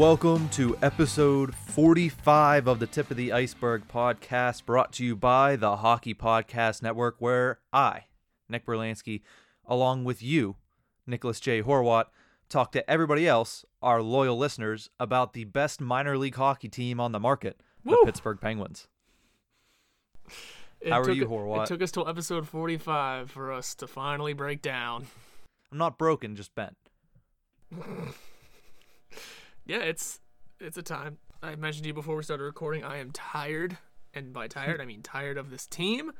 Welcome to episode 45 of the Tip of the Iceberg podcast, brought to you by the Hockey Podcast Network, where I, Nick Berlansky, along with you, Nicholas J. Horwat, talk to everybody else, our loyal listeners, about the best minor league hockey team on the market, the Pittsburgh Penguins. It How are you, Horwat? It took us till episode 45 for us to finally break down. I'm not broken, just bent. Yeah, it's it's a time. I mentioned to you before we started recording, I am tired. And by tired, I mean tired of this team.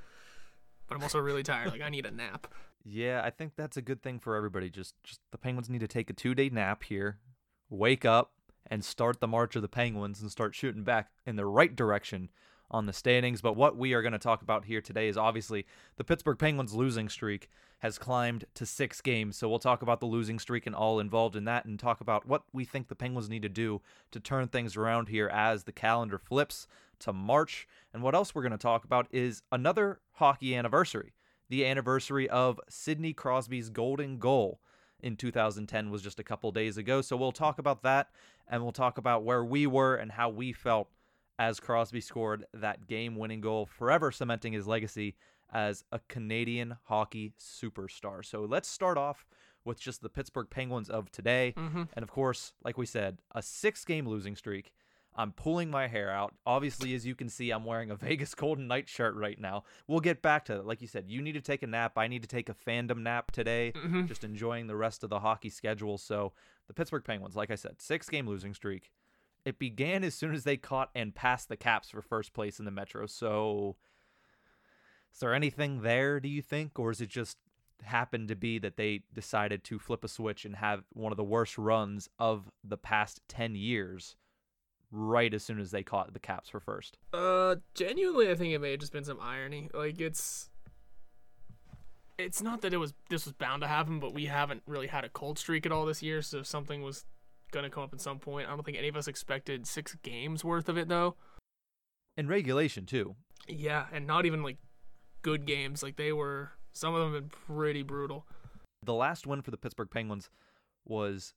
But I'm also really tired. Like, I need a nap. Yeah, I think that's a good thing for everybody. Just just the Penguins need to take a 2-day nap here, wake up and start the march of the Penguins and start shooting back in the right direction on the standings. But what we are going to talk about here today is obviously the Pittsburgh Penguins losing streak has climbed to 6 games. So we'll talk about the losing streak and all involved in that and talk about what we think the Penguins need to do to turn things around here as the calendar flips to March. And what else we're going to talk about is another hockey anniversary the anniversary of Sidney Crosby's golden goal in 2010 was just a couple days ago. So we'll talk about that and we'll talk about where we were and how we felt as Crosby scored that game winning goal, forever cementing his legacy as a Canadian hockey superstar. So let's start off with just the Pittsburgh Penguins of today. Mm-hmm. And of course, like we said, a six game losing streak. I'm pulling my hair out. Obviously, as you can see, I'm wearing a Vegas Golden Knight shirt right now. We'll get back to that. Like you said, you need to take a nap. I need to take a fandom nap today, Mhm. just enjoying the rest of the hockey schedule. So, the Pittsburgh Penguins, like I said, six game losing streak. It began as soon as they caught and passed the Caps for first place in the Metro. So, is there anything there, do you think? Or is it just happened to be that they decided to flip a switch and have one of the worst runs of the past 10 years right as soon as they caught the Caps for first? Uh, genuinely, I think it may have just been some irony. Like, it's. It's not that it was this was bound to happen, but we haven't really had a cold streak at all this year, so something was gonna come up at some point. I don't think any of us expected six games worth of it though. In regulation, too. Yeah, and not even like good games. Like they were some of them have been pretty brutal. The last win for the Pittsburgh Penguins was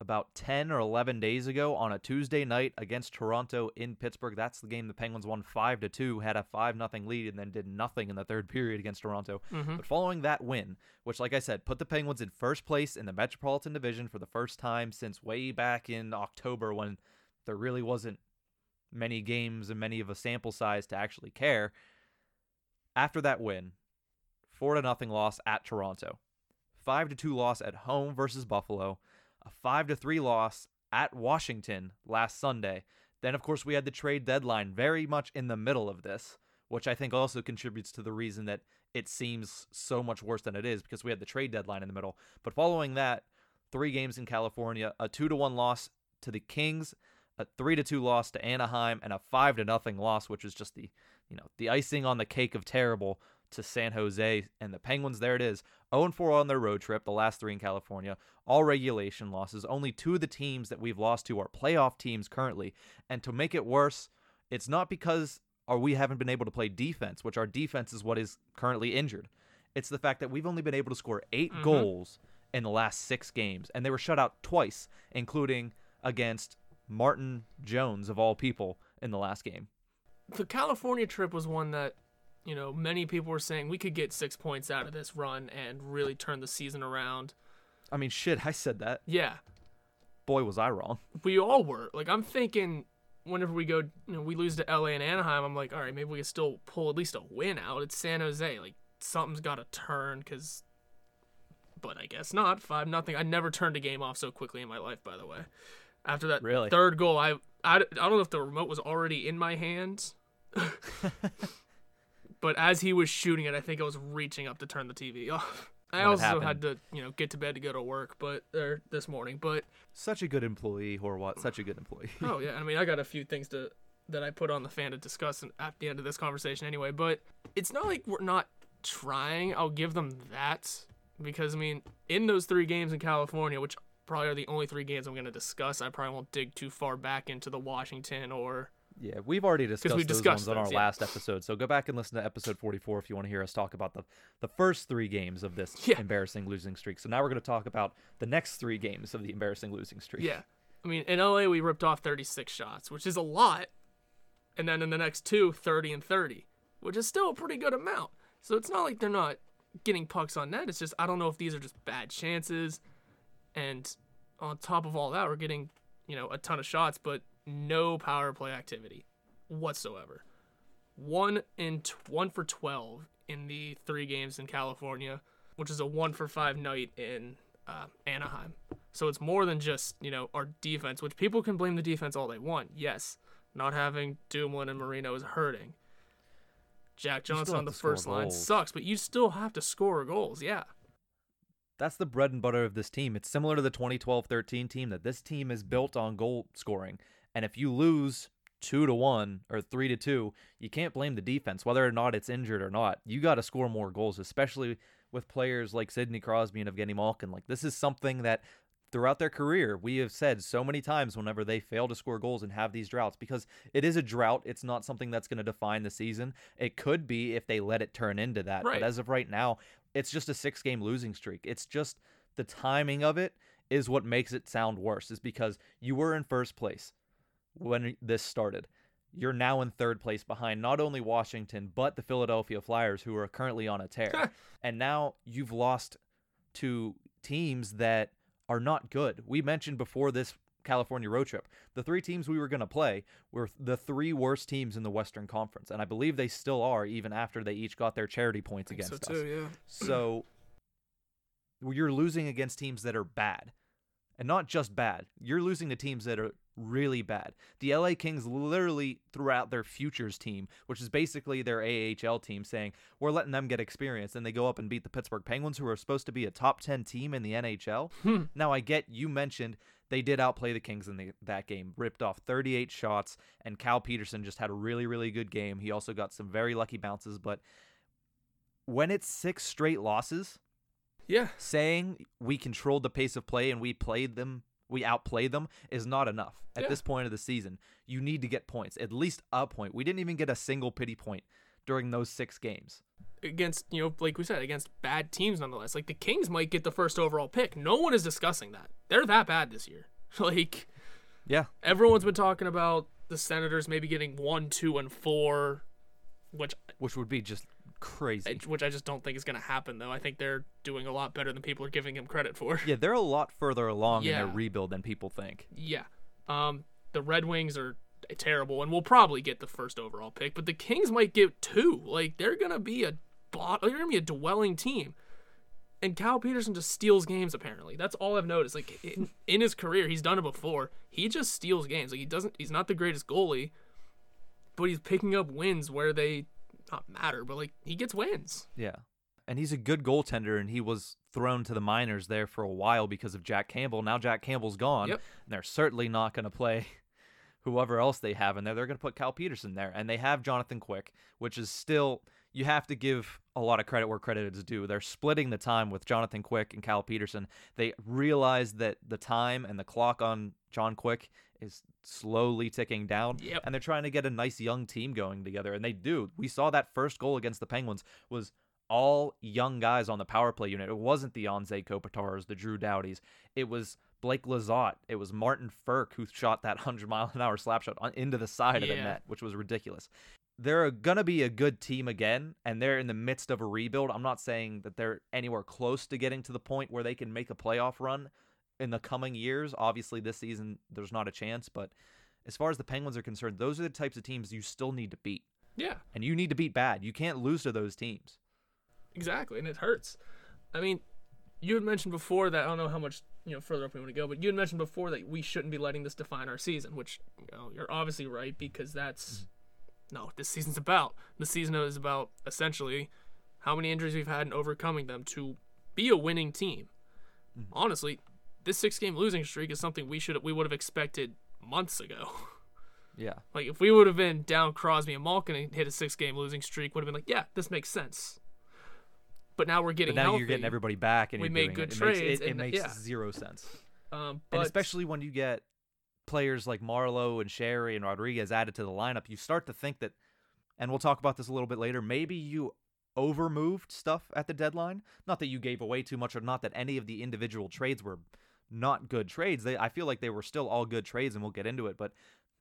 about 10 or 11 days ago on a Tuesday night against Toronto in Pittsburgh. That's the game the Penguins won 5 to 2, had a 5 nothing lead and then did nothing in the third period against Toronto. Mm-hmm. But following that win, which like I said, put the Penguins in first place in the Metropolitan Division for the first time since way back in October when there really wasn't many games and many of a sample size to actually care. After that win, 4 to nothing loss at Toronto. 5 to 2 loss at home versus Buffalo, a 5 to 3 loss at Washington last Sunday. Then of course we had the trade deadline very much in the middle of this, which I think also contributes to the reason that it seems so much worse than it is because we had the trade deadline in the middle. But following that, 3 games in California, a 2 to 1 loss to the Kings, a 3 to 2 loss to Anaheim and a 5 to nothing loss which was just the, you know, the icing on the cake of terrible to San Jose and the Penguins. There it is. 0 4 on their road trip, the last three in California. All regulation losses. Only two of the teams that we've lost to are playoff teams currently. And to make it worse, it's not because or we haven't been able to play defense, which our defense is what is currently injured. It's the fact that we've only been able to score 8 Mhm. goals in the last six games, and they were shut out twice, including against Martin Jones, of all people, in the last game. The California trip was one that, you know, many people were saying we could get six points out of this run and really turn the season around. I mean, shit, I said that. Yeah, Boy, was I wrong. we all were. Like I'm thinking, whenever we go, you know, we lose to LA and Anaheim, I'm like, all right, maybe we can still pull at least a win out. It's San Jose. Like something's got to turn because. But I guess not. Five nothing. I never turned a game off so quickly in my life. By the way, after that Really? third goal, I, I I don't know if the remote was already in my hands. but as he was shooting it, I think I was reaching up to turn the TV off. I When it also happened. had to, you know, get to bed to go to work, but or this morning. But Such a good employee, Horwat. Such a good employee. oh yeah, I mean, I got a few things to that I put on the fan to discuss at the end of this conversation anyway. But it's not like we're not trying. I'll give them that because I mean, in those three games in California, which probably are the only three games I'm going to discuss, I probably won't dig too far back into the Washington or Yeah, we've already discussed we those discussed ones on our yeah. last episode. So go back and listen to episode 44 if you want to hear us talk about the the first three games of this Yeah. embarrassing losing streak. So now we're going to talk about the next three games of the embarrassing losing streak. yeah. I mean, in LA we ripped off 36 shots, which is a lot, and then in the next two, 30 and 30, which is still a pretty good amount. So it's not like they're not getting pucks on net. It's just I don't know if these are just bad chances, and on top of all that, we're getting you know a ton of shots, but no power play activity whatsoever. One in t- one for 12 in the three games in California, which is a one for five night in uh, Anaheim. So it's more than just you know our defense, which people can blame the defense all they want. Yes, not having Dumoulin and Marino is hurting. Jack Johnson on the first line goals. sucks, but you still have to score goals. Yeah, That's the bread and butter of this team. It's similar to the 2012-13 team that this team is built on goal scoring. And if you lose 2 to 1 or 3 to 2, you can't blame the defense whether or not it's injured or not. You got to score more goals, especially with players like Sidney Crosby and Evgeny Malkin. Like this is something that throughout their career we have said so many times whenever they fail to score goals and have these droughts because it is a drought. It's not something that's going to define the season. It could be if they let it turn into that. Right. But as of right now, it's just a six game losing streak. It's just the timing of it is what makes it sound worse, is because you were in first place when this started. You're now in third place behind not only Washington, but the Philadelphia Flyers, who are currently on a tear. and now you've lost to teams that are not good. We mentioned before this California road trip, the three teams we were going to play were the three worst teams in the Western Conference. And I believe they still are, even after they each got their charity points against so us. too. Yeah. So you're losing against teams that are bad. And not just bad. You're losing to teams that are really bad. The LA Kings literally threw out their futures team, which is basically their AHL team, saying, We're letting them get experience. And they go up and beat the Pittsburgh Penguins, who are supposed to be a top 10 team in the NHL. Hmm. now, I get you mentioned they did outplay the Kings in the, that game, ripped off 38 shots, and Cal Petersen just had a really, really good game. He also got some very lucky bounces, but when it's six straight losses, Yeah. saying we controlled the pace of play and we played them, we outplayed them is not enough at Yeah. this point of the season. You need to get points, at least a point. We didn't even get a single pity point during those six games. against you know like we said against bad teams nonetheless like the kings might get the first overall pick no one is discussing that they're that bad this year like Yeah, everyone's been talking about the senators maybe getting one two and four which which would be just crazy. which i just don't think is going to happen though i think they're doing a lot better than people are giving him credit for Yeah, they're a lot further along in their rebuild than people think. yeah um the red wings are terrible and we'll probably get the first overall pick but the kings might get two like they're going to be a bot they're going to be a dwelling team and Cal Petersen just steals games. Apparently, that's all I've noticed. Like in, in his career, he's done it before. He just steals games. Like he doesn't. He's not the greatest goalie, but he's picking up wins where they not matter. But like he gets wins. Yeah. And he's a good goaltender, and he was thrown to the minors there for a while because of Jack Campbell. Now Jack Campbell's gone, Yep. and they're certainly not going to play whoever else they have in there. They're going to put Cal Petersen there, and they have Jonathan Quick, which is still you have to give a lot of credit where credit is due. They're splitting the time with Jonathan Quick and Cal Petersen. They realize that the time and the clock on John Quick is slowly ticking down, Yep. and they're trying to get a nice young team going together, and they do. We saw that first goal against the Penguins was all young guys on the power play unit. It wasn't the Anze Kopitars, the Drew Doughtys. It was Blake Lizotte. It was Martin Frk who shot that 100 mile an hour slap shot on, into the side of the net, which was ridiculous. They're going to be a good team again, and they're in the midst of a rebuild. I'm not saying that they're anywhere close to getting to the point where they can make a playoff run in the coming years. Obviously, this season, there's not a chance, but as far as the Penguins are concerned, those are the types of teams you still need to beat. Yeah, And you need to beat bad. You can't lose to those teams. exactly, and it hurts. I mean, you had mentioned before that I don't know how much you know further up we want to go, but you had mentioned before that we shouldn't be letting this define our season, which you know you're obviously right because that's mm-hmm. no this season's about. The season is about essentially how many injuries we've had and overcoming them to be a winning team. Mm-hmm. Honestly, this six game losing streak is something we should we would have expected months ago. Yeah. Like if we would have been down Crosby and Malkin and hit a six game losing streak, would have been like, yeah, this makes sense. but now we're But getting now healthy. you're getting everybody back, and We you're made good it. It makes, trades, it, it makes yeah. zero sense. Um, but and especially when you get players like Marleau and Sheary and Rodrigues added to the lineup, you start to think that, and we'll talk about this a little bit later. Maybe you overmoved stuff at the deadline. Not that you gave away too much, or not that any of the individual trades were not good trades. They, I feel like they were still all good trades, and we'll get into it. But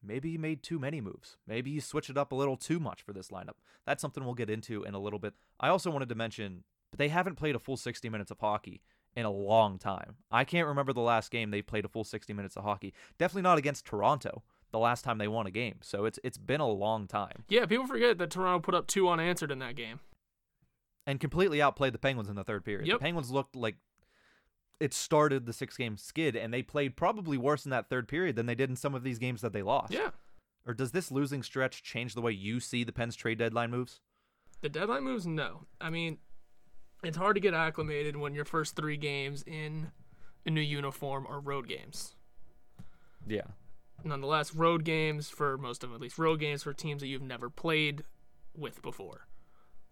maybe you made too many moves. Maybe you switch it up a little too much for this lineup. That's something we'll get into in a little bit. I also wanted to mention, but they haven't played a full 60 minutes of hockey in a long time. I can't remember the last game they played a full 60 minutes of hockey. Definitely not against Toronto. The last time they won a game. So it's it's been a long time. yeah, people forget that Toronto put up two unanswered in that game. And completely outplayed the Penguins in the third period. Yep. The Penguins looked like it started the six game skid and they played probably worse in that third period than they did in some of these games that they lost. Yeah, Or does this losing stretch change the way you see the Pens trade deadline moves? the deadline moves. No, I mean, it's hard to get acclimated when your first three games in a new uniform are road games. Yeah. nonetheless, road games for most of them, at least road games for teams that you've never played with before.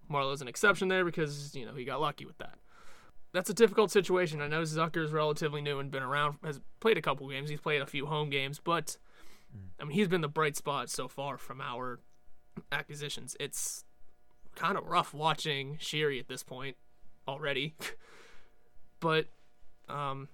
Marleau's an exception there because you know he got lucky with that. That's a difficult situation. I know Zucker's relatively new and been around, has played a couple games. He's played a few home games, but I mean he's been the bright spot so far from our acquisitions. It's kind of rough watching Sheary at this point already, but um,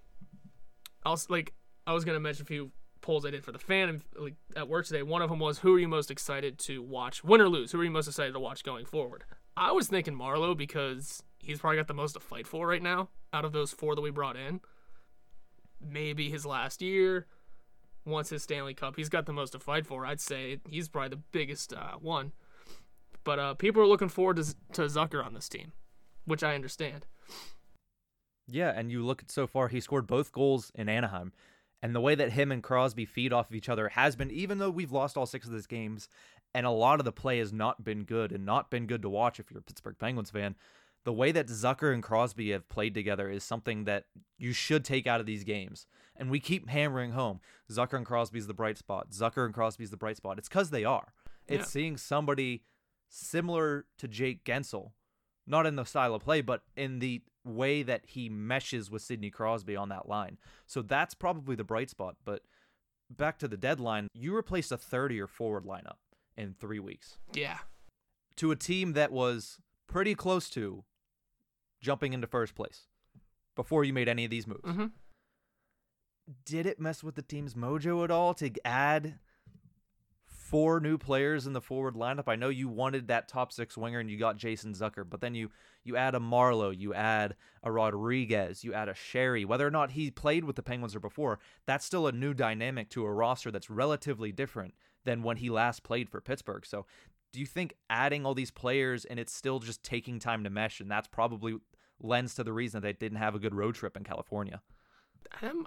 I was like I was gonna mention a few polls I did for the fan like, at work today. One of them was who are you most excited to watch, win or lose? Who are you most excited to watch going forward? I was thinking Marleau because he's probably got the most to fight for right now out of those four that we brought in. Maybe his last year, once his Stanley Cup, he's got the most to fight for. I'd say he's probably the biggest uh, one. But uh, people are looking forward to, to Zucker on this team, which I understand. Yeah, and you look at so far, he scored both goals in Anaheim. And the way that him and Crosby feed off of each other has been, even though we've lost all six of these games, and a lot of the play has not been good and not been good to watch if you're a Pittsburgh Penguins fan, the way that Zucker and Crosby have played together is something that you should take out of these games. And we keep hammering home Zucker and Crosby's the bright spot. Zucker and Crosby's the bright spot. It's because they are. It's Yeah. seeing somebody similar to Jake Guentzel, not in the style of play, but in the way that he meshes with Sidney Crosby on that line. So that's probably the bright spot. But back to the deadline, you replaced a 30 or forward lineup in three weeks Yeah. to a team that was pretty close to jumping into first place before you made any of these moves. hmm Did it mess with the team's mojo at all to add four new players in the forward lineup? I know you wanted that top six winger and you got Jason Zucker, but then you you add a Marleau, you add a Rodrigues, you add a Sheary. Whether or not he played with the Penguins or before, that's still a new dynamic to a roster that's relatively different than when he last played for Pittsburgh. So do you think adding all these players and it's still just taking time to mesh and that's probably lends to the reason that they didn't have a good road trip in California?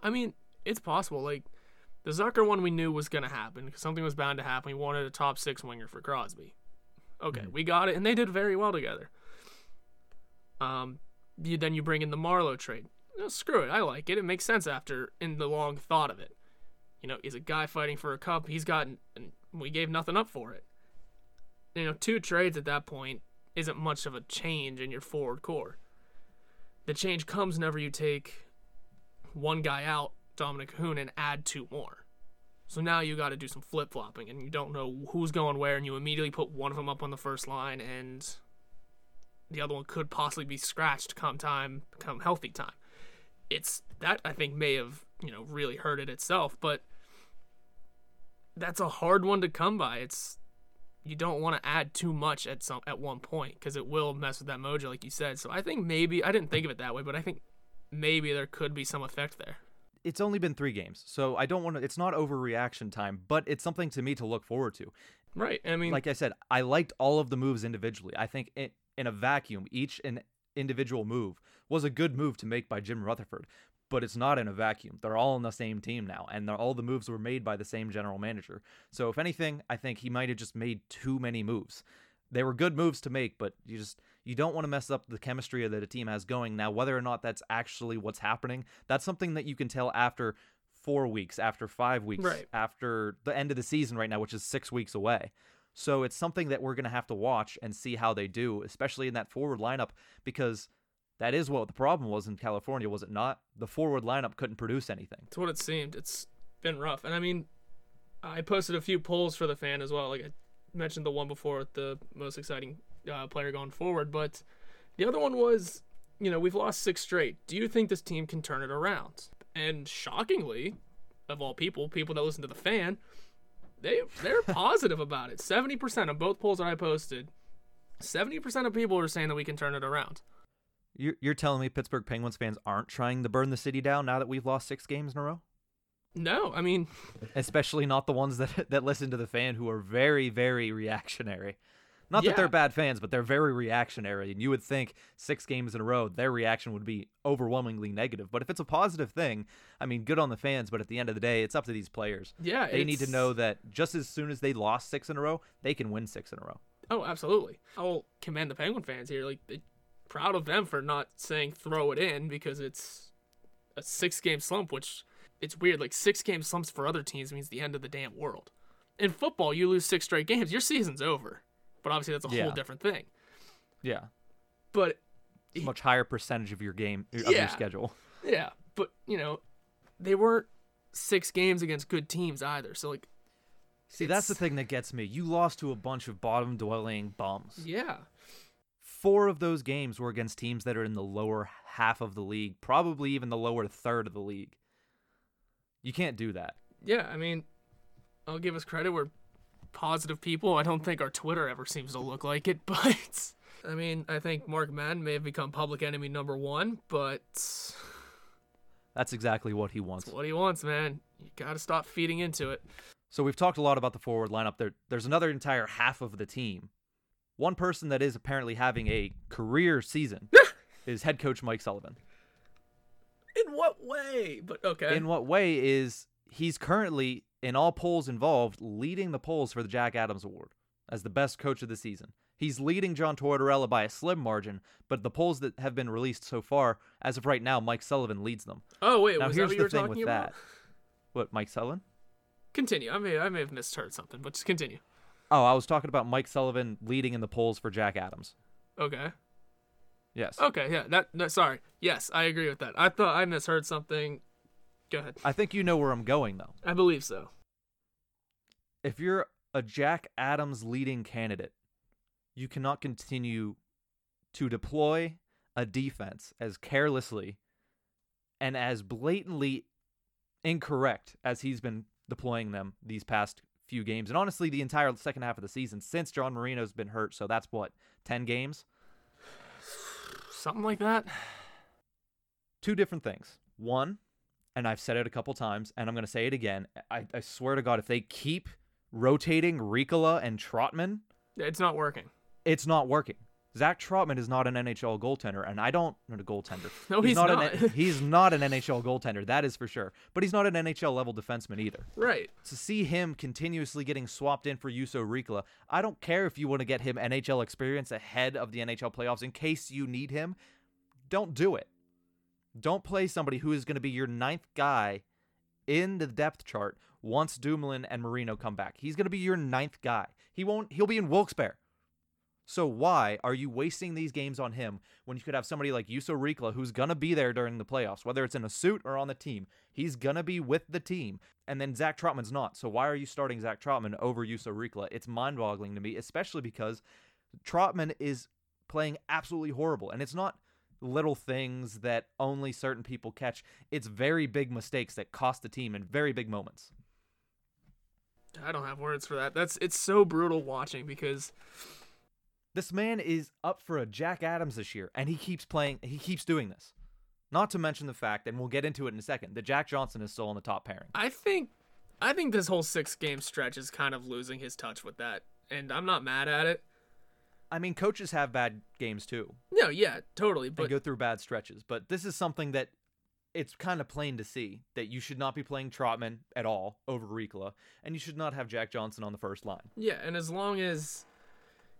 I mean, it's possible. Like the Zucker one, we knew was gonna happen because Something was bound to happen. We wanted a top six winger for Crosby. Okay, we got it, and they did very well together. Um, you then you bring in the Marleau trade. No, screw it, I like it. It makes sense after in the long thought of it. You know, he's a guy fighting for a cup. He's gotten, and we gave nothing up for it. You know, two trades at that point isn't much of a change in your forward core. The change comes whenever you take one guy out, Dominik Kahun, and add two more. So now you got to do some flip flopping, and you don't know who's going where, and you immediately put one of them up on the first line, and the other one could possibly be scratched come time, come healthy time. It's that I think may have you know really hurt it itself, but that's a hard one to come by. It's you don't want to add too much at some at one point because it will mess with that mojo, like you said. So I think maybe I didn't think of it that way, but I think maybe there could be some effect there. it's only been three games, so I don't want to. It's not overreaction time, but it's something to me to look forward to. Right. I mean, Like I said, I liked all of the moves individually. I think in, in a vacuum, each an individual move was a good move to make by Jim Rutherford, but it's not in a vacuum. They're all on the same team now, and all the moves were made by the same general manager. So if anything, I think he might have just made too many moves. They were good moves to make, but you just you don't want to mess up the chemistry that a team has going. Now, whether or not that's actually what's happening, that's something that you can tell after four weeks, after five weeks, Right. after the end of the season right now, which is six weeks away. So it's something that we're going to have to watch and see how they do, especially in that forward lineup, because That is what the problem was in California, was it not? The forward lineup couldn't produce anything. It's what it seemed. It's been rough. And I mean, I posted a few polls for the fan as well. Like I mentioned the one before with the most exciting uh, player going forward, but the other one was, you know, we've lost six straight. Do you think this team can turn it around? And shockingly, of all people, people that listen to the fan, they they're positive about it. Seventy percent of both polls that I posted, seventy percent of people are saying that we can turn it around. You're, you're telling me Pittsburgh Penguins fans aren't trying to burn the city down now that we've lost six games in a row? No, I mean, Especially not the ones that that listen to the fan who are very, very reactionary. Not that they're bad fans, but they're very reactionary. And you would think six games in a row, their reaction would be overwhelmingly negative. But if it's a positive thing, I mean, good on the fans. But at the end of the day, it's up to these players. yeah, They need to know that just as soon as they lost six in a row, they can win six in a row. Oh, absolutely. I'll commend the Penguin fans here. Like, they, proud of them for not saying throw it in because it's a six game slump, which it's weird. Like, six game slumps for other teams means the end of the damn world. In football, you lose six straight games, your season's over. But obviously, that's a Yeah. whole different thing. Yeah. But It's a much higher percentage of your game, of Yeah. your schedule. yeah, but, you know, they weren't six games against good teams either. So, like, See, that's the thing that gets me. You lost to a bunch of bottom dwelling bums. yeah. Four of those games were against teams that are in the lower half of the league, probably even the lower third of the league. You can't do that. Yeah, I mean, I'll give us credit. We're positive people. I don't think our Twitter ever seems to look like it, but I mean, I think Mark Madden may have become public enemy number one, but That's exactly what he wants. what he wants, man. You got to stop feeding into it. So we've talked a lot about the forward lineup. There, there's another entire half of the team. One person that is apparently having a career season is head coach Mike Sullivan. In what way? But okay. In what way is he's currently in all polls involved leading the polls for the Jack Adams Award as the best coach of the season. He's leading John Tortorella by a slim margin, but the polls that have been released so far, as of right now, Mike Sullivan leads them. oh wait, now was here's that what you the thing talking with about? that. What, Mike Sullivan? Continue. I may I may have misheard something, but just continue. Oh, I was talking about Mike Sullivan leading in the polls for Jack Adams. Okay. Yes. Okay. Yeah. That. that sorry. Yes, I agree with that. I thought I misheard something. Go ahead. I think you know where I'm going though. I believe so. If you're a Jack Adams leading candidate, you cannot continue to deploy a defense as carelessly and as blatantly incorrect as he's been deploying them these past few games. And honestly, the entire second half of the season since John Marino's been hurt. So that's what, 10 games? Something like that. two different things. One, and I've said it a couple times, and I'm going to say it again. I, I swear to God, if they keep rotating Riikola and Trotman, It's not working. it's not working. Zach Trotman is not an NHL goaltender, and I don't not a goaltender. No, he's An, not. he's not an NHL goaltender, that is for sure. But he's not an NHL level defenseman either. Right. To see him continuously getting swapped in for Juuso Riikola, I don't care if you want to get him NHL experience ahead of the NHL playoffs in case you need him. Don't do it. Don't play somebody who is going to be your ninth guy in the depth chart once Dumoulin and Marino come back. He's going to be your ninth guy. He won't. He'll be in Wilkes-Barre. So why are you wasting these games on him when you could have somebody like Juuso Riikola who's gonna be there during the playoffs, whether it's in a suit or on the team? He's gonna be with the team, and then Zach Trotman's not. So why are you starting Zach Trotman over Juuso Riikola? It's mind-boggling to me, especially because Trotman is playing absolutely horrible, and it's not little things that only certain people catch. It's very big mistakes that cost the team in very big moments. I don't have words for that. That's it's so brutal watching because This man is up for a Jack Adams this year, and he keeps playing. He keeps doing this. Not to mention the fact, and we'll get into it in a second, that Jack Johnson is still on the top pairing. I think I think this whole six game stretch is kind of losing his touch with that, and I'm not mad at it. I mean, coaches have bad games too, No, yeah, totally. But go through bad stretches. But this is something that it's kind of plain to see that you should not be playing Trotman at all over Riikola, and you should not have Jack Johnson on the first line. yeah, and as long as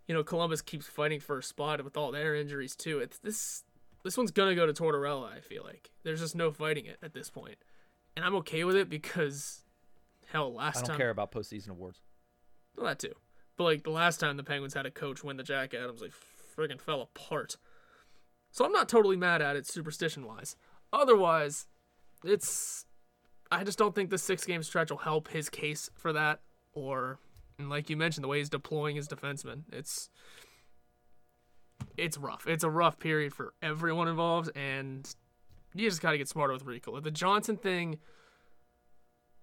you know Columbus keeps fighting for a spot with all their injuries too, it's this this one's gonna go to Tortorella. I feel like there's just no fighting it at this point, and I'm okay with it because hell, last time I don't time care about postseason awards. well, that too, but like the last time the Penguins had a coach win the Jack Adams, like friggin' fell apart. So I'm not totally mad at it superstition wise. Otherwise, it's I just don't think the six game stretch will help his case for that. Or and like you mentioned, the way he's deploying his defensemen. It's it's rough. It's a rough period for everyone involved, and you just gotta get smarter with Rico. The Johnson thing,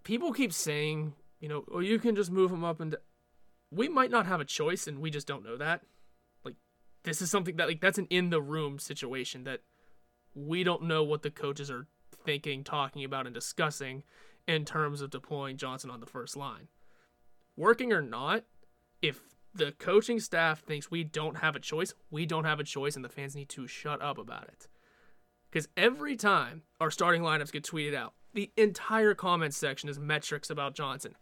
people keep saying, you know, oh, you can just move him up and we might not have a choice, and we just don't know that. Like, this is something that like that's an in the room situation that we don't know what the coaches are thinking, talking about, and discussing in terms of deploying Johnson on the first line. Working or not, if the coaching staff thinks we don't have a choice, we don't have a choice, and the fans need to shut up about it. Because every time our starting lineups get tweeted out, the entire comment section is metrics about Johnson.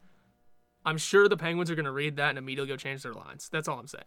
I'm sure the Penguins are going to read that and immediately go change their lines. That's all I'm saying.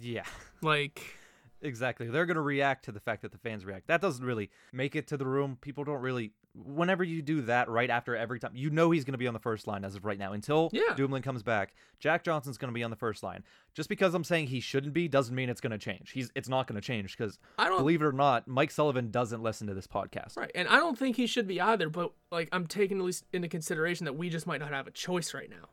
Yeah. Like, Exactly. They're going to react to the fact that the fans react. That doesn't really make it to the room. People don't really. Whenever you do that right after every time, you know he's going to be on the first line as of right now. Until Yeah. Dumoulin comes back, Jack Johnson's going to be on the first line. Just because I'm saying he shouldn't be doesn't mean it's going to change. He's it's not going to change because I don't- believe it or not, Mike Sullivan doesn't listen to this podcast. right. And I don't think he should be either, but like, I'm taking at least into consideration that we just might not have a choice right now.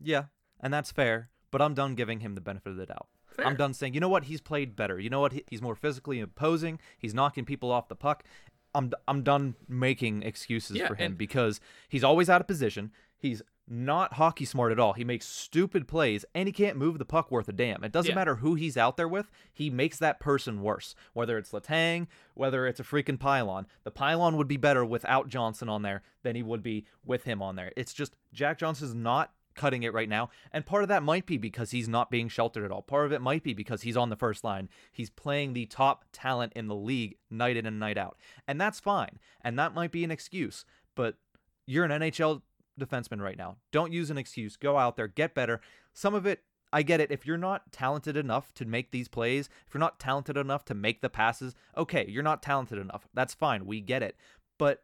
Yeah, and that's fair. But I'm done giving him the benefit of the doubt. Fair. I'm done saying, you know what, he's played better. You know what, he's more physically imposing. He's knocking people off the puck. I'm I'm done making excuses Yeah, for him and- because he's always out of position. He's not hockey smart at all. He makes stupid plays and he can't move the puck worth a damn. It doesn't Yeah. matter who he's out there with. He makes that person worse. Whether it's Letang, whether it's a freaking pylon. The pylon would be better without Johnson on there than he would be with him on there. It's just Jack Johnson's not cutting it right now. And part of that might be because he's not being sheltered at all. Part of it might be because he's on the first line. He's playing the top talent in the league night in and night out. And that's fine. And that might be an excuse. But you're an NHL defenseman right now. Don't use an excuse. Go out there, get better. Some of it, I get it. If you're not talented enough to make these plays, if you're not talented enough to make the passes, okay, you're not talented enough. That's fine. We get it. But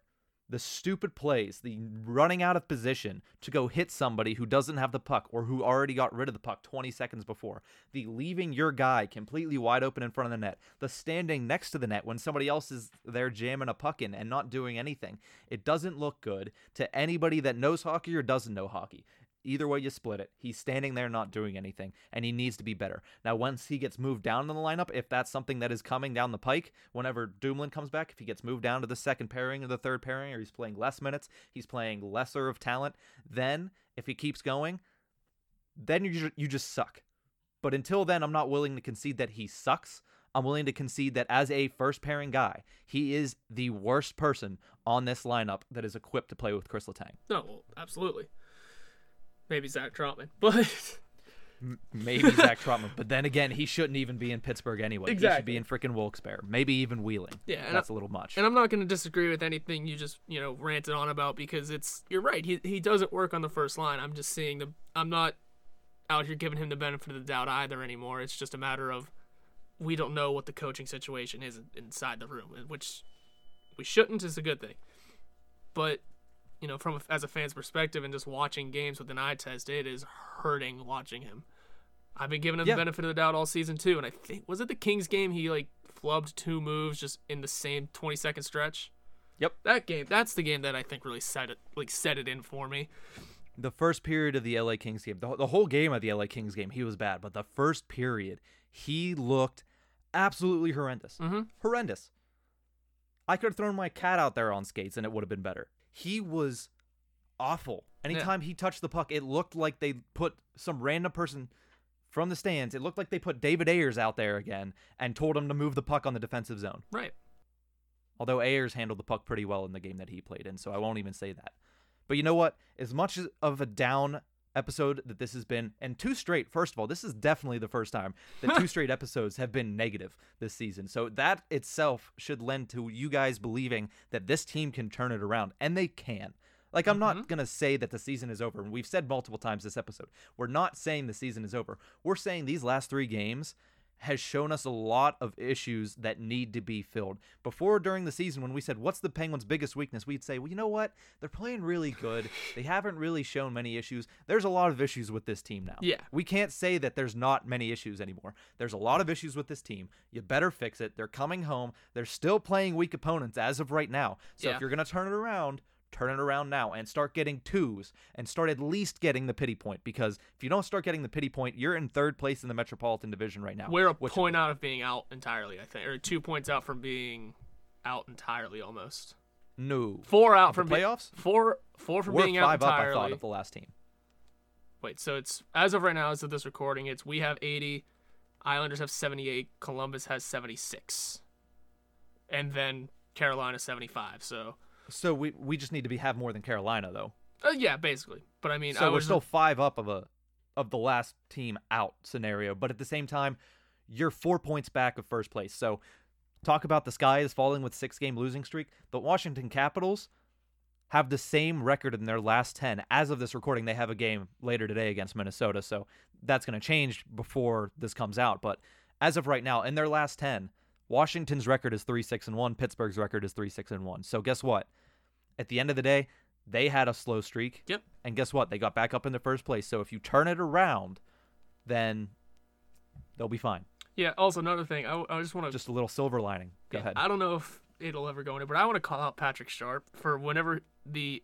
the stupid plays, the running out of position to go hit somebody who doesn't have the puck or who already got rid of the puck 20 seconds before, the leaving your guy completely wide open in front of the net, the standing next to the net when somebody else is there jamming a puck in and not doing anything. It doesn't look good to anybody that knows hockey or doesn't know hockey. Either way you split it, he's standing there not doing anything, and he needs to be better. Now, once he gets moved down in the lineup, if that's something that is coming down the pike, whenever Dumoulin comes back, if he gets moved down to the second pairing or the third pairing, or he's playing less minutes, he's playing lesser of talent, then if he keeps going, then you you just suck. But until then, I'm not willing to concede that he sucks. I'm willing to concede that as a first pairing guy, he is the worst person on this lineup that is equipped to play with Chris Letang. No, absolutely. Maybe Zach Trotman, but Maybe Zach Trotman, but then again, he shouldn't even be in Pittsburgh anyway. He should be in freaking Wilkes-Barre, maybe even Wheeling. Yeah, that's a little much. and I'm not going to disagree with anything you just you know ranted on about because it's you're right. He he doesn't work on the first line. I'm just seeing the I'm not out here giving him the benefit of the doubt either anymore. It's just a matter of we don't know what the coaching situation is inside the room, which we shouldn't is a good thing. But you know, from a, as a fan's perspective and just watching games with an eye test, it is hurting watching him. I've been giving him Yeah. the benefit of the doubt all season too, and I think was it the Kings game he like flubbed two moves just in the same 20 second stretch. Yep. That game, that's the game that I think really set it like set it in for me. the first period of the LA Kings game, the, the whole game of the LA Kings game, he was bad, but the first period, he looked absolutely horrendous. Mhm. Horrendous. I could have thrown my cat out there on skates and it would have been better. He was awful. Anytime he touched the puck, it looked like they put some random person from the stands. It looked like they put David Ayres out there again and told him to move the puck on the defensive zone. Right. Although Ayers handled the puck pretty well in the game that he played in, so I won't even say that. But you know what? As much of a down episode that this has been, and two straight, first of all, this is definitely the first time that two straight episodes have been negative this season. So that itself should lend to you guys believing that this team can turn it around, and they can. Like, I'm not mm-hmm. going to say that the season is over. And we've said multiple times this episode, we're not saying the season is over. We're saying these last three games has shown us a lot of issues that need to be filled. Before during the season, when we said, What's the Penguins' biggest weakness? we'd say, Well, you know what? They're playing really good. They haven't really shown many issues. There's a lot of issues with this team now. Yeah. We can't say that there's not many issues anymore. There's a lot of issues with this team. You better fix it. They're coming home. They're still playing weak opponents as of right now. So Yeah. if you're going to turn it around, turn it around now and start getting twos and start at least getting the pity point because if you don't start getting the pity point, you're in third place in the Metropolitan Division right now. We're a which- point out of being out entirely, I think, or two points out from being out entirely almost. No. Four out from be- playoffs? four four from We're being out five up, I thought, of the last team. Wait, so it's as of right now, as of this recording, it's we have 80, Islanders have 78, Columbus has 76, and then Carolina 75. So, So we we just need to be have more than Carolina though. uh, yeah, basically. But I mean, I So we're still five up of a of the last team out scenario, but at the same time, you're four points back of first place. So talk about the sky is falling with six game losing streak. The Washington Capitals have the same record in their last ten. As of this recording, they have a game later today against Minnesota, so that's going to change before this comes out. But as of right now, in their last ten, Washington's record is three six and one. Pittsburgh's record is three six and one. So guess what? At the end of the day, they had a slow streak. Yep. And guess what? They got back up in the first place. So if you turn it around, then they'll be fine. yeah. Also, another thing, I, I just want to Just a little silver lining. Go ahead. I don't know if it'll ever go in, but I want to call out Patrick Sharp for whenever the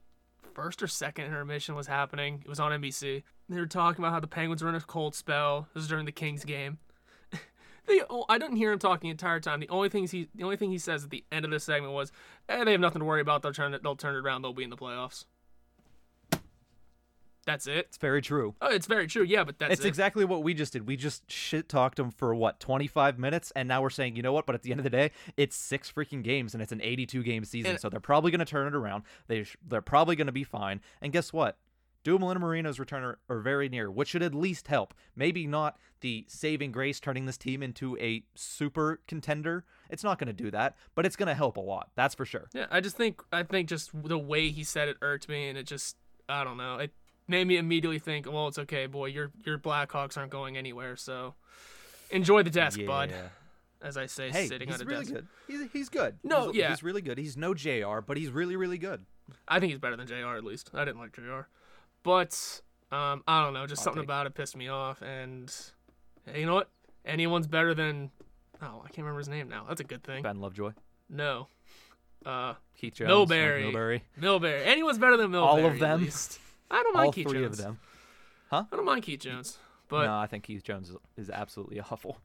first or second intermission was happening. It was on NBC. They were talking about how the Penguins were in a cold spell. This was during the Kings game. The, oh, I didn't hear him talking the entire time. The only things he the only thing he says at the end of the segment was, "Eh, they have nothing to worry about. They'll turn it. They'll turn it around. They'll be in the playoffs." That's it. it's very true. Oh, it's very true. Yeah, but that's it's it. exactly what we just did. We just shit talked them for what, 25 minutes? And now we're saying, you know what? But at the end of the day, it's six freaking games and it's an 82 game season. And- so they're probably going to turn it around. They sh- they're probably going to be fine. And guess what? Dumoulin and Marino's return are, are very near, which should at least help. Maybe not the saving grace turning this team into a super contender. It's not going to do that, but it's going to help a lot. That's for sure. Yeah, I just think I think just the way he said it irked me, and it just I don't know. It made me immediately think, well, it's okay, boy. Your your Blackhawks aren't going anywhere, so enjoy the desk, bud. As I say, Hey, sitting he's on a really desk. good. He's, he's good. No, he's, yeah. he's really good. He's no J.R., but he's really really good. I think he's better than J.R. At least I didn't like J.R. But um, I don't know, just I'll something take about it pissed me off. And hey, you know what? Anyone's better than oh, I can't remember his name now. That's a good thing. Ben Lovejoy, No, uh, Keith Jones, Mike Milbury. Milbury. Milbury. Anyone's better than Milbury. All of at them? least. I don't mind all Keith three Jones. of them. Huh? I don't mind Keith Jones, but no, I think Keith Jones is, is absolutely awful.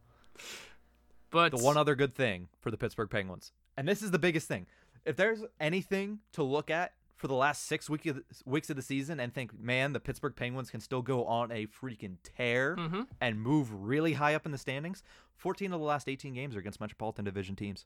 but The one other good thing for the Pittsburgh Penguins, and this is the biggest thing, if there's anything to look at for the last six week of the, weeks of the season and think, man, the Pittsburgh Penguins can still go on a freaking tear Mhm. and move really high up in the standings, 14 of the last 18 games are against Metropolitan Division teams.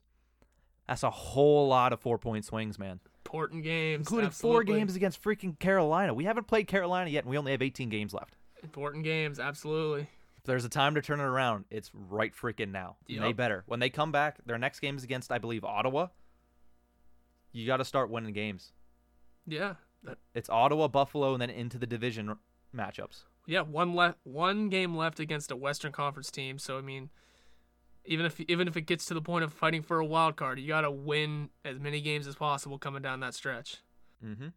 That's a whole lot of four point swings, man. important games, Including four games against freaking Carolina. We haven't played Carolina yet, and we only have 18 games left. Important games, absolutely. If there's a time to turn it around, it's right freaking now. And They better. When they come back, their next game is against, I believe, Ottawa. You got to start winning games. Yeah, that, It's Ottawa, Buffalo, and then into the division matchups. yeah. One left, one game left against a Western Conference team. So I mean, even if even if it gets to the point of fighting for a wild card, you got to win as many games as possible coming down that stretch. Mm-hmm.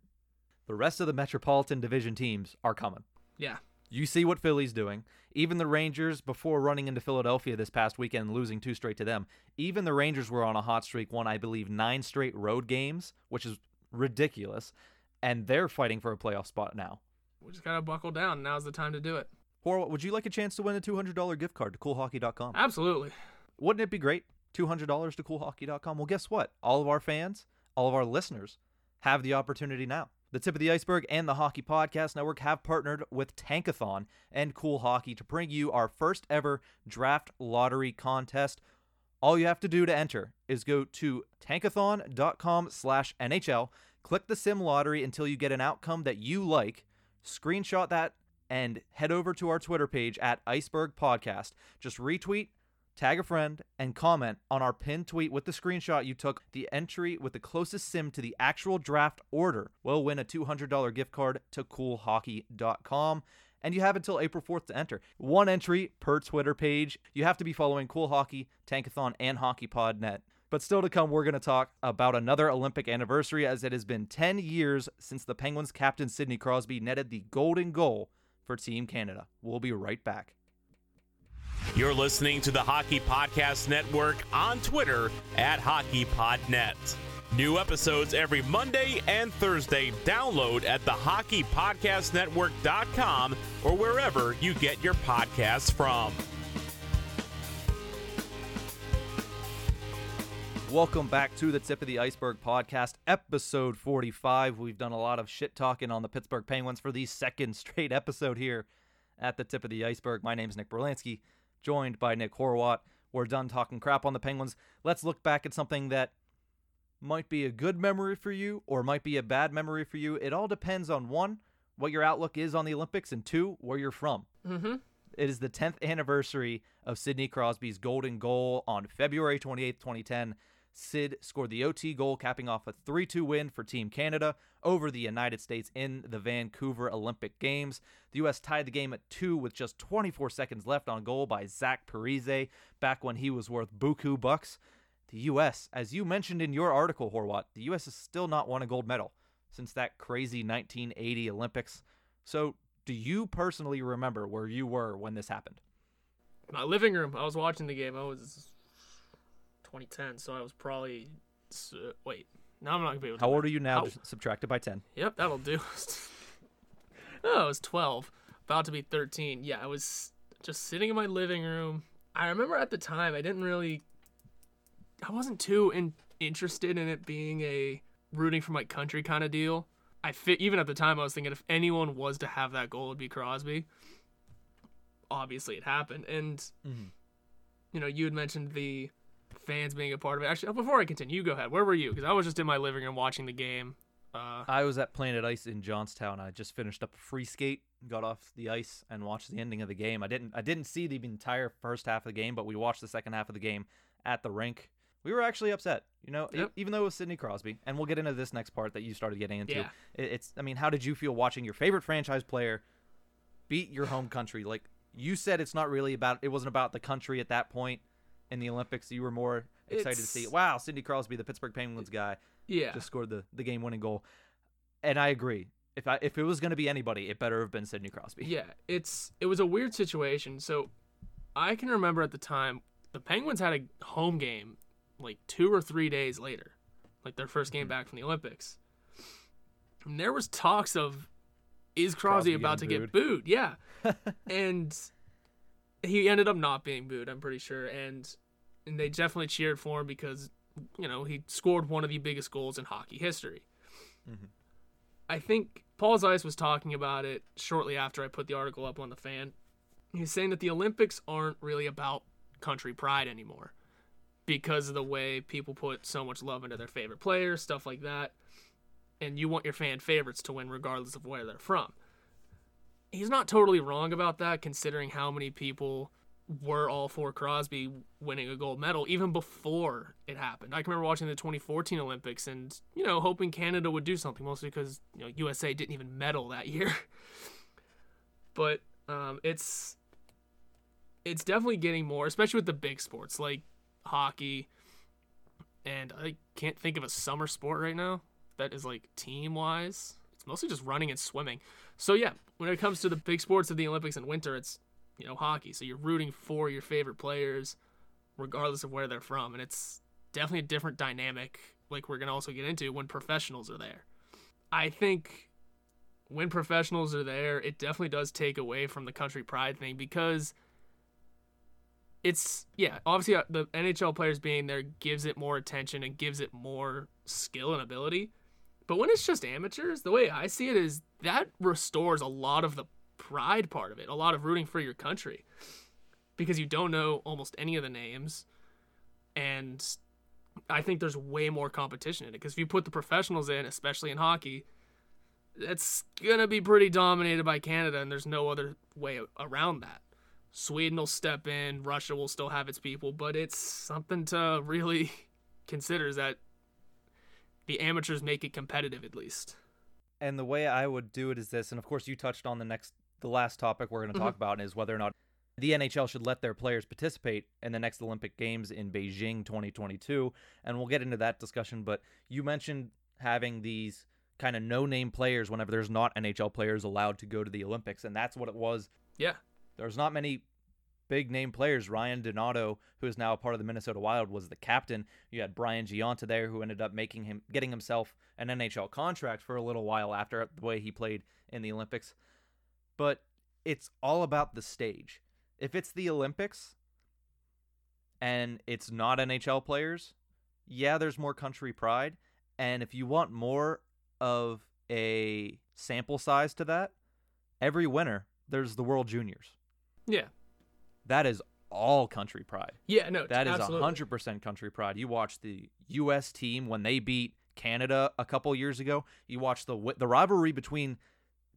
The rest of the Metropolitan Division teams are coming. Yeah, You see what Philly's doing. Even the Rangers, before running into Philadelphia this past weekend and losing two straight to them, even the Rangers were on a hot streak, won, I believe, nine straight road games, which is ridiculous. And they're fighting for a playoff spot now. we just gotta buckle down. Now's the time to do it. Or would you like a chance to win a $200 gift card to coolhockey.com? Absolutely. Wouldn't it be great? $200 to coolhockey.com. Well, guess what? All of our fans, all of our listeners have the opportunity now. The Tip of the Iceberg and the Hockey Podcast Network have partnered with Tankathon and Cool Hockey to bring you our first ever draft lottery contest. All you have to do to enter is go to tankathon.com slash NHL, click the sim lottery until you get an outcome that you like, screenshot that, and head over to our Twitter page at Iceberg Podcast. Just retweet, tag a friend, and comment on our pinned tweet with the screenshot you took. The entry with the closest sim to the actual draft order will win a $200 gift card to coolhockey.com. and you have until April 4th to enter. One entry per Twitter page. You have to be following Cool Hockey, Tankathon, and HockeyPodNet. But still to come, we're going to talk about another Olympic anniversary as it has been 10 years since the Penguins captain Sidney Crosby netted the golden goal for Team Canada. We'll be right back. You're listening to the Hockey Podcast Network on Twitter at HockeyPodNet. New episodes every Monday and Thursday. Download at the hockeypodcastnetwork.com or wherever you get your podcasts from. Welcome back to the Tip of the Iceberg podcast, episode 45. We've done a lot of shit talking on the Pittsburgh Penguins for the second straight episode here at the Tip of the Iceberg. My name's Nick Berlansky, joined by Nick Horwat. We're done talking crap on the Penguins. Let's look back at something that might be a good memory for you or might be a bad memory for you. It all depends on one, what your outlook is on the Olympics, and two, where you're from. Mm-hmm. It is the 10th anniversary of Sidney Crosby's golden goal on February 28th, 2010. Sid scored the OT goal, capping off a 3 2 win for Team Canada over the United States in the Vancouver Olympic Games. The U.S. tied the game at 2 with just 24 seconds left on goal by Zach Parise back when he was worth buku bucks. The U.S., as you mentioned in your article, Horwat, the U.S. has still not won a gold medal since that crazy 1980 Olympics. So, do you personally remember where you were when this happened? My living room. I was watching the game. I was 2010, so I was probably. Uh, wait, Now I'm not gonna be able. to How old are you now? How- Just subtracted by 10. Yep, that'll do. oh, I was 12, about to be 13. Yeah, I was just sitting in my living room. I remember at the time I didn't really, I wasn't too in, interested in it being a rooting for my country kind of deal. I fit even at the time I was thinking if anyone was to have that goal, it'd be Crosby. Obviously, it happened, and Mhm. you know you had mentioned the fans being a part of it. Actually, before I continue, you go ahead. Where were you? Because I was just in my living room watching the game. Uh, I was at Planet Ice in Johnstown. I just finished up a free skate, got off the ice, and watched the ending of the game. I didn't I didn't see the entire first half of the game, but we watched the second half of the game at the rink. We were actually upset, you know, Yep. even though it was Sidney Crosby. And we'll get into this next part that you started getting into. Yeah. It's I mean, how did you feel watching your favorite franchise player beat your home country? Like you said, it's not really about it wasn't about the country at that point in the Olympics. You were more excited to see, wow, Sidney Crosby, the Pittsburgh Penguins guy yeah, just scored the, the game winning goal. And I agree. If I if it was gonna be anybody, it better have been Sidney Crosby. Yeah, it's it was a weird situation. So I can remember at the time the Penguins had a home game like two or three days later, like their first Mm-hmm. game back from the Olympics. And there was talks of is Crosby Crosby, about to getting get booed? Yeah, and he ended up not being booed. I'm pretty sure, and and they definitely cheered for him because you know he scored one of the biggest goals in hockey history. Mhm. I think Paul Zeise was talking about it shortly after I put the article up on the fan. He's saying that the Olympics aren't really about country pride anymore because of the way people put so much love into their favorite players, stuff like that. And you want your fan favorites to win regardless of where they're from. He's not totally wrong about that, considering how many people were all for Crosby winning a gold medal even before it happened. I can remember watching the 2014 Olympics and, you know, hoping Canada would do something, mostly because, you know, USA didn't even medal that year. but um, it's it's definitely getting more, especially with the big sports like hockey. And I can't think of a summer sport right now that is like team wise. It's mostly just running and swimming. So yeah, when it comes to the big sports of the Olympics in winter, it's you know hockey. So you're rooting for your favorite players, regardless of where they're from, and it's definitely a different dynamic. Like we're gonna also get into when professionals are there. I think when professionals are there, it definitely does take away from the country pride thing because it's yeah, obviously uh, the NHL players being there gives it more attention and gives it more skill and ability. But when it's just amateurs, the way I see it is that restores a lot of the pride part of it, a lot of rooting for your country. Because you don't know almost any of the names. And I think there's way more competition in it. Because if you put the professionals in, especially in hockey, going to be pretty dominated by Canada, and there's no other way around that. Sweden will step in, Russia will still have its people, but it's something to really consider is that the amateurs make it competitive at least. And the way I would do it is this, and of course you touched on the next the last topic we're going to mm-hmm. talk about is whether or not the NHL should let their players participate in the next Olympic Games in Beijing 2022. And we'll get into that discussion. But you mentioned having these kind of no name players whenever there's not NHL players allowed to go to the Olympics. And that's what it was. Yeah. There's not many big name players. Ryan Donato, who is now a part of the Minnesota Wild, was the captain. You had Brian Gionta there, who ended up making him getting himself an NHL contract for a little while after the way he played in the Olympics. But it's all about the stage. If it's the Olympics and it's not NHL players, yeah, there's more country pride. And if you want more of a sample size to that, every winter there's the World Juniors. Yeah. That is all country pride. Yeah, no, That is hundred percent country pride. You watch the U.S. team when they beat Canada a couple years ago. You watch the the rivalry between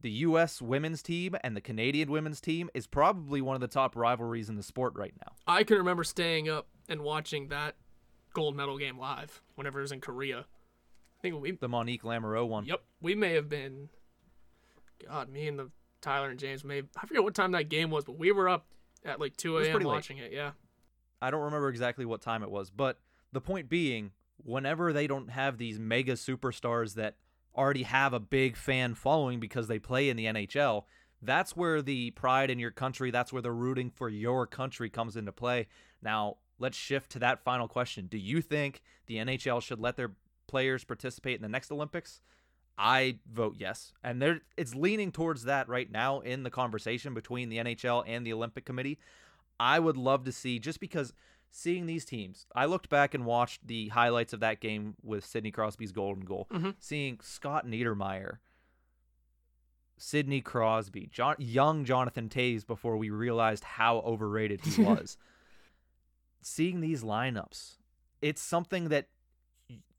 the U.S. women's team and the Canadian women's team is probably one of the top rivalries in the sport right now. I can remember staying up and watching that gold medal game live whenever it was in Korea. I think we The Monique Lamoureux one. Yep, we may have been. God, me and the Tyler and James may. I forget what time that game was, but we were up at like two was a.m. pretty late. watching it. Yeah, I don't remember exactly what time it was, but the point being, whenever they don't have these mega superstars that already have a big fan following because they play in the NHL, that's where the pride in your country, that's where the rooting for your country comes into play. Now, let's shift to that final question. Do you think the NHL should let their players participate in the next Olympics? I vote yes. And there it's leaning towards that right now in the conversation between the NHL and the Olympic Committee. I would love to see just because seeing these teams. I looked back and watched the highlights of that game with Sidney Crosby's golden goal. Mhm. Seeing Scott Niedermayer, Sidney Crosby, John, young Jonathan Toews before we realized how overrated he was. seeing these lineups, it's something that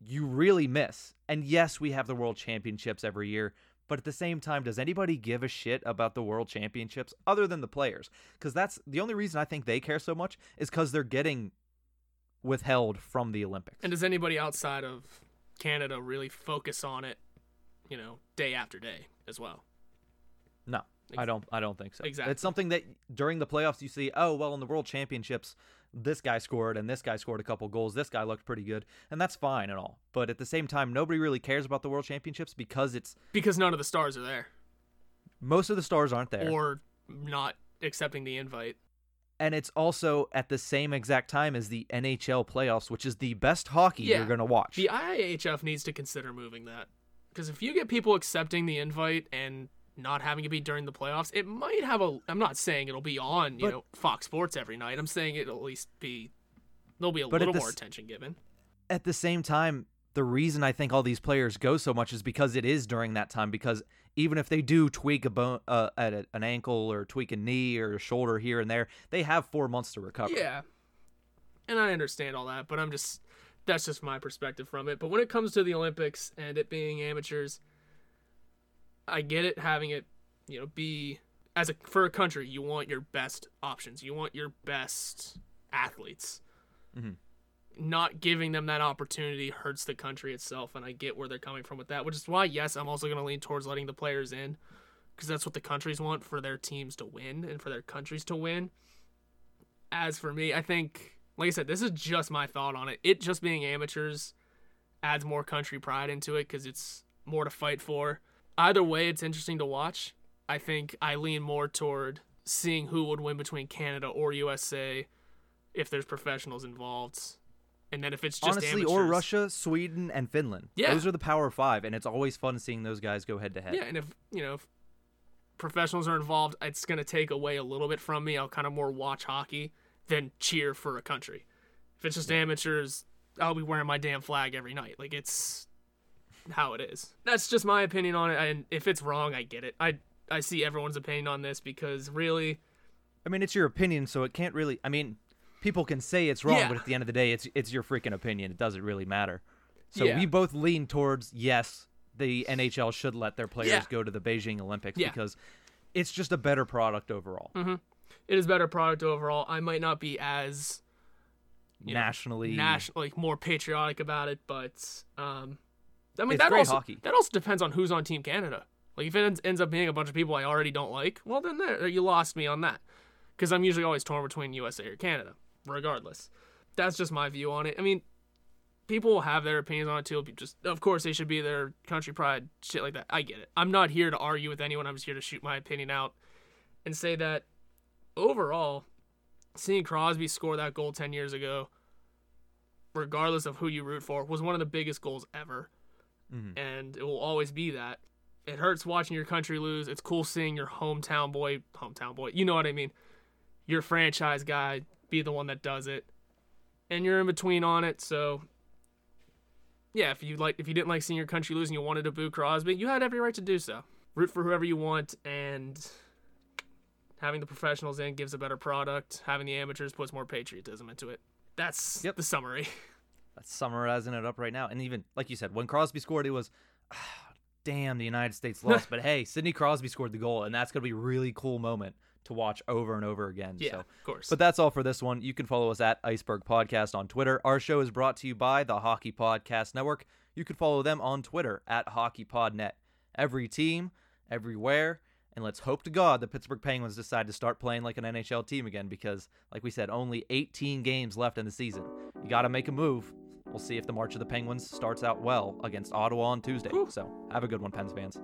you really miss. And yes, we have the World Championships every year, but at the same time, does anybody give a shit about the World Championships other than the players? Because that's the only reason I think they care so much is because they're getting withheld from the Olympics. and does anybody outside of Canada really focus on it? You know, day after day as well. No, I don't. I don't think so. Exactly. It's something that during the playoffs you see. Oh well, in the World Championships, this guy scored and this guy scored a couple goals. This guy looked pretty good, and that's fine and all. But at the same time, nobody really cares about the World Championships because it's Because none of the stars are there, most of the stars aren't there, or not accepting the invite. and it's also at the same exact time as the NHL playoffs, which is the best hockey Yeah. you're gonna watch. The IIHF needs to consider moving that. Because if you get people accepting the invite and not having it be during the playoffs, it might have a. I'm not saying it'll be on, you But- know, Fox Sports every night. I'm saying it'll at least be. There'll be a little the more attention given. at the same time, the reason I think all these players go so much is because it is during that time. Because even if they do tweak a bone, uh, at a, an ankle or tweak a knee or a shoulder here and there, they have four months to recover. Yeah. And I understand all that, but I'm just. That's just my perspective from it. But when it comes to the Olympics and it being amateurs, I get it having it, you know, be as a for a country, you want your best options. You want your best athletes. Mhm. Not giving them that opportunity hurts the country itself, and I get where they're coming from with that. Which is why, yes, I'm also going to lean towards letting the players in, because that's what the countries want for their teams to win and for their countries to win. As for me, I think, like I said, this is just my thought on it. It just being amateurs adds more country pride into it because it's more to fight for. Either way, it's interesting to watch. I think I lean more toward seeing who would win between Canada or USA if there's professionals involved. And then if it's just Honestly, amateurs, or Russia, Sweden, and Finland. Yeah. Those are the Power Five, and it's always fun seeing those guys go head to head. Yeah, and if you know if professionals are involved, it's gonna take away a little bit from me. I'll kind of more watch hockey than cheer for a country. If it's just amateurs, I'll be wearing my damn flag every night. Like it's how it is. That's just my opinion on it. And if it's wrong, I get it. I I see everyone's opinion on this because really, I mean, it's your opinion, so it can't really. I mean, people can say it's wrong, Yeah. but at the end of the day, it's it's your freaking opinion. It doesn't really matter. So Yeah. we both lean towards yes, the NHL should let their players Yeah. go to the Beijing Olympics because it's just a better product overall. it is better product overall. I might not be as you know, Nationally, national like more patriotic about it but um i mean It's that also hockey. that also depends on who's on team canada Like if it ends- ends up being a bunch of people I already don't like, well then there you lost me on that. Because I'm usually always torn between USA or Canada, regardless. That's just my view on it. I mean, people will have their opinions on it too. Just of course they should be their country pride, shit like that. I get it. I'm not here to argue with anyone. I'm just here to shoot my opinion out and say that overall, seeing Crosby score that goal ten years ago, regardless of who you root for, was one of the biggest goals ever, Mhm. and it will always be that. It hurts watching your country lose. It's cool seeing your hometown boy, hometown boy. You know what I mean? Your franchise guy be the one that does it, and you're in between on it. So, yeah, if you like, if you didn't like seeing your country lose and you wanted to boo Crosby, you had every right to do so. Root for whoever you want, and having the professionals in gives a better product. Having the amateurs puts more patriotism into it. That's Yep. the summary. That's summarizing it up right now. And even like you said, when Crosby scored, it was, damn, the United States lost. but hey, Sidney Crosby scored the goal, and that's gonna be a really cool moment to watch over and over again. Yeah, So. of course. But that's all for this one. You can follow us at Iceberg Podcast on Twitter. Our show is brought to you by the Hockey Podcast Network. You can follow them on Twitter at HockeyPodNet. Every team, everywhere, and let's hope to God the Pittsburgh Penguins decide to start playing like an NHL team again because, like we said, only 18 games left in the season. You got to make a move. We'll see if the March of the Penguins starts out well against Ottawa on Tuesday. Whew. So have a good one, Pens fans.